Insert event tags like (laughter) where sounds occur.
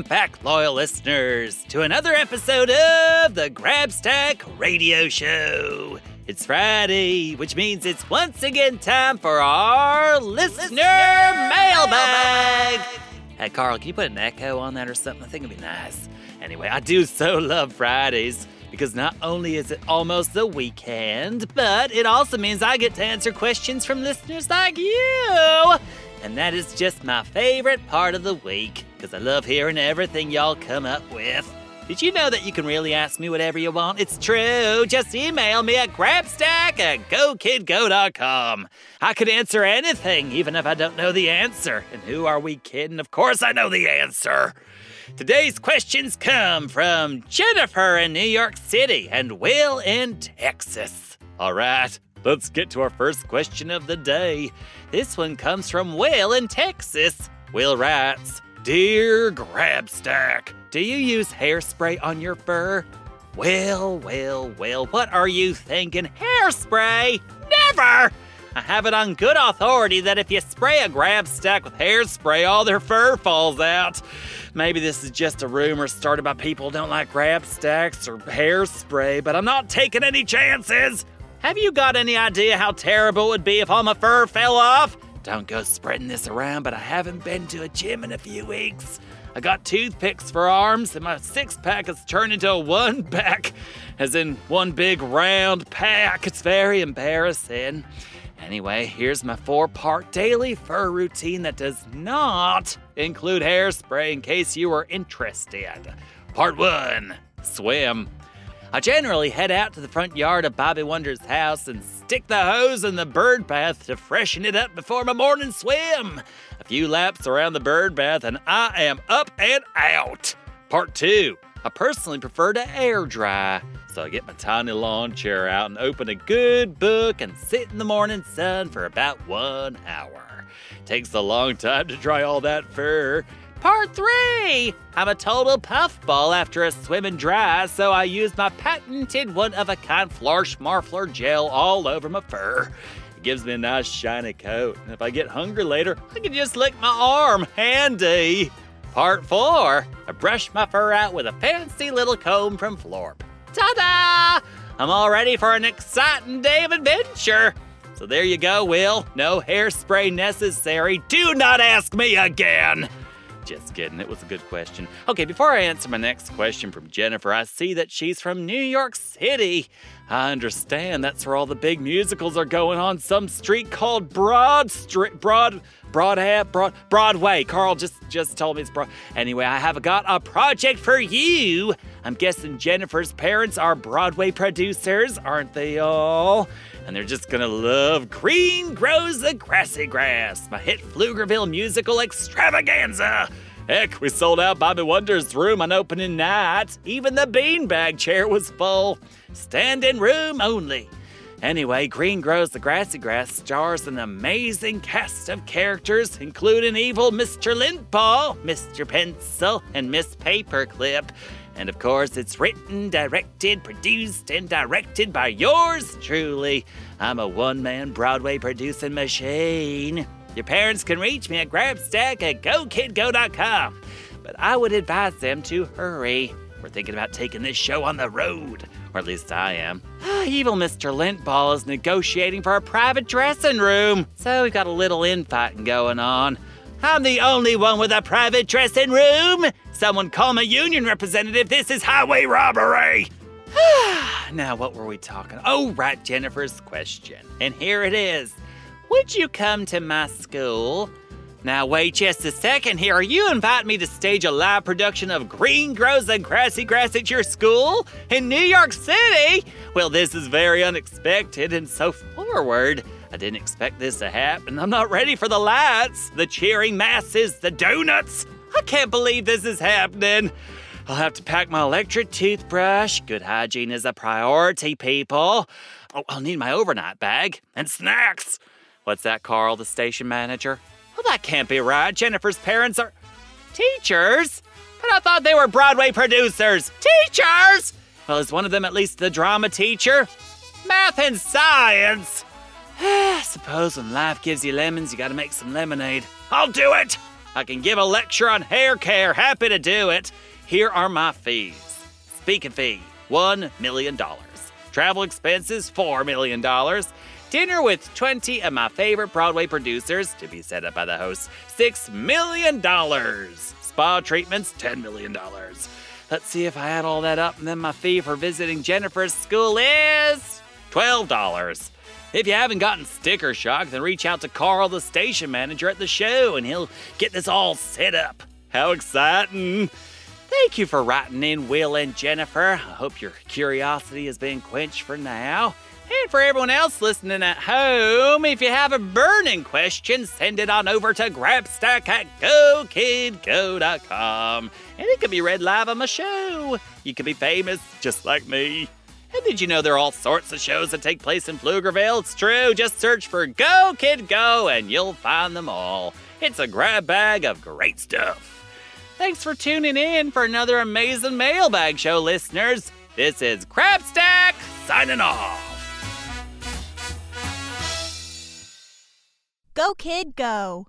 Welcome back, loyal listeners, to another episode of the Grabstack Radio Show. It's Friday, which means it's once again time for our listener, listener mailbag. Hey, Carl, can you put an echo on that or something? I think it'd be nice. Anyway, I do so (laughs) love Fridays because not only is it almost the weekend, but it also means I get to answer questions from listeners like you. And that is just my favorite part of the week because I love hearing everything y'all come up with. Did you know that you can really ask me whatever you want? It's true. Just email me at grabstack at gokidgo.com. I could answer anything, even if I don't know the answer. And who are we kidding? Of course I know the answer. Today's questions come from Jennifer in New York City and Will in Texas. All right, let's get to our first question of the day. This one comes from Will in Texas. Will writes, Dear Grabstack, do you use hairspray on your fur? Well, well, well, what are you thinking? Hairspray? Never! I have it on good authority that if you spray a Grabstack with hairspray, all their fur falls out. Maybe this is just a rumor started by people who don't like Grabstacks or hairspray, but I'm not taking any chances. Have you got any idea how terrible it would be if all my fur fell off? Don't go spreading this around, but I haven't been to a gym in a few weeks. I got toothpicks for arms, and my six pack has turned into a one pack, as in one big round pack. It's very embarrassing. Anyway, here's my four part daily fur routine that does not include hairspray in case you are interested. Part one swim. I generally head out to the front yard of Bobby Wonder's house and stick the hose in the bird bath to freshen it up before my morning swim. A few laps around the bird bath and I am up and out. Part two. I personally prefer to air dry, so I get my tiny lawn chair out and open a good book and sit in the morning sun for about one hour. Takes a long time to dry all that fur, Part 3! I'm a total puffball after a swim and dry, so I use my patented one of a kind Marfler gel all over my fur. It gives me a nice shiny coat, and if I get hungry later, I can just lick my arm. Handy! Part 4 I brush my fur out with a fancy little comb from Florp. Ta da! I'm all ready for an exciting day of adventure. So there you go, Will. No hairspray necessary. Do not ask me again. Just kidding, it was a good question. Okay, before I answer my next question from Jennifer, I see that she's from New York City. I understand that's where all the big musicals are going on some street called Broad Street, Broad, Broad, Broad, Broadway. Carl just just told me it's Broad. Anyway, I have got a project for you. I'm guessing Jennifer's parents are Broadway producers, aren't they all? and they're just gonna love Green Grows the Grassy Grass, my hit Pflugerville musical extravaganza. Heck, we sold out Bobby Wonder's room on opening night. Even the beanbag chair was full. Standing room only. Anyway, Green Grows the Grassy Grass stars an amazing cast of characters, including evil Mr. Lintball, Mr. Pencil, and Miss Paperclip. And of course, it's written, directed, produced, and directed by yours truly. I'm a one man Broadway producing machine. Your parents can reach me at grabstack at gokidgo.com, but I would advise them to hurry. We're thinking about taking this show on the road, or at least I am. Ah, evil Mr. Lintball is negotiating for a private dressing room, so we've got a little infighting going on. I'm the only one with a private dressing room. Someone call my union representative. This is highway robbery. (sighs) now, what were we talking? Oh, right, Jennifer's question. And here it is Would you come to my school? Now, wait just a second here. Are you inviting me to stage a live production of Green Grows the Grassy Grass at your school in New York City? Well, this is very unexpected and so forward. I didn't expect this to happen. I'm not ready for the lights, the cheering masses, the donuts. I can't believe this is happening. I'll have to pack my electric toothbrush. Good hygiene is a priority, people. Oh, I'll need my overnight bag and snacks. What's that, Carl, the station manager? Well, that can't be right. Jennifer's parents are teachers. But I thought they were Broadway producers. Teachers! Well, is one of them at least the drama teacher? Math and science. I (sighs) suppose when life gives you lemons, you gotta make some lemonade. I'll do it! I can give a lecture on hair care. Happy to do it. Here are my fees. Speaking fee, $1 million. Travel expenses, $4 million. Dinner with 20 of my favorite Broadway producers, to be set up by the host, $6 million. Spa treatments, $10 million. Let's see if I add all that up, and then my fee for visiting Jennifer's school is $12. If you haven't gotten sticker shock, then reach out to Carl, the station manager at the show, and he'll get this all set up. How exciting! Thank you for writing in, Will and Jennifer. I hope your curiosity has been quenched for now. And for everyone else listening at home, if you have a burning question, send it on over to grabstack at gokidgo.com. And it can be read live on my show. You can be famous just like me. And did you know there are all sorts of shows that take place in Pflugerville? It's true. Just search for Go Kid Go and you'll find them all. It's a grab bag of great stuff. Thanks for tuning in for another amazing mailbag show, listeners. This is Grabstack signing off. Go, kid, go.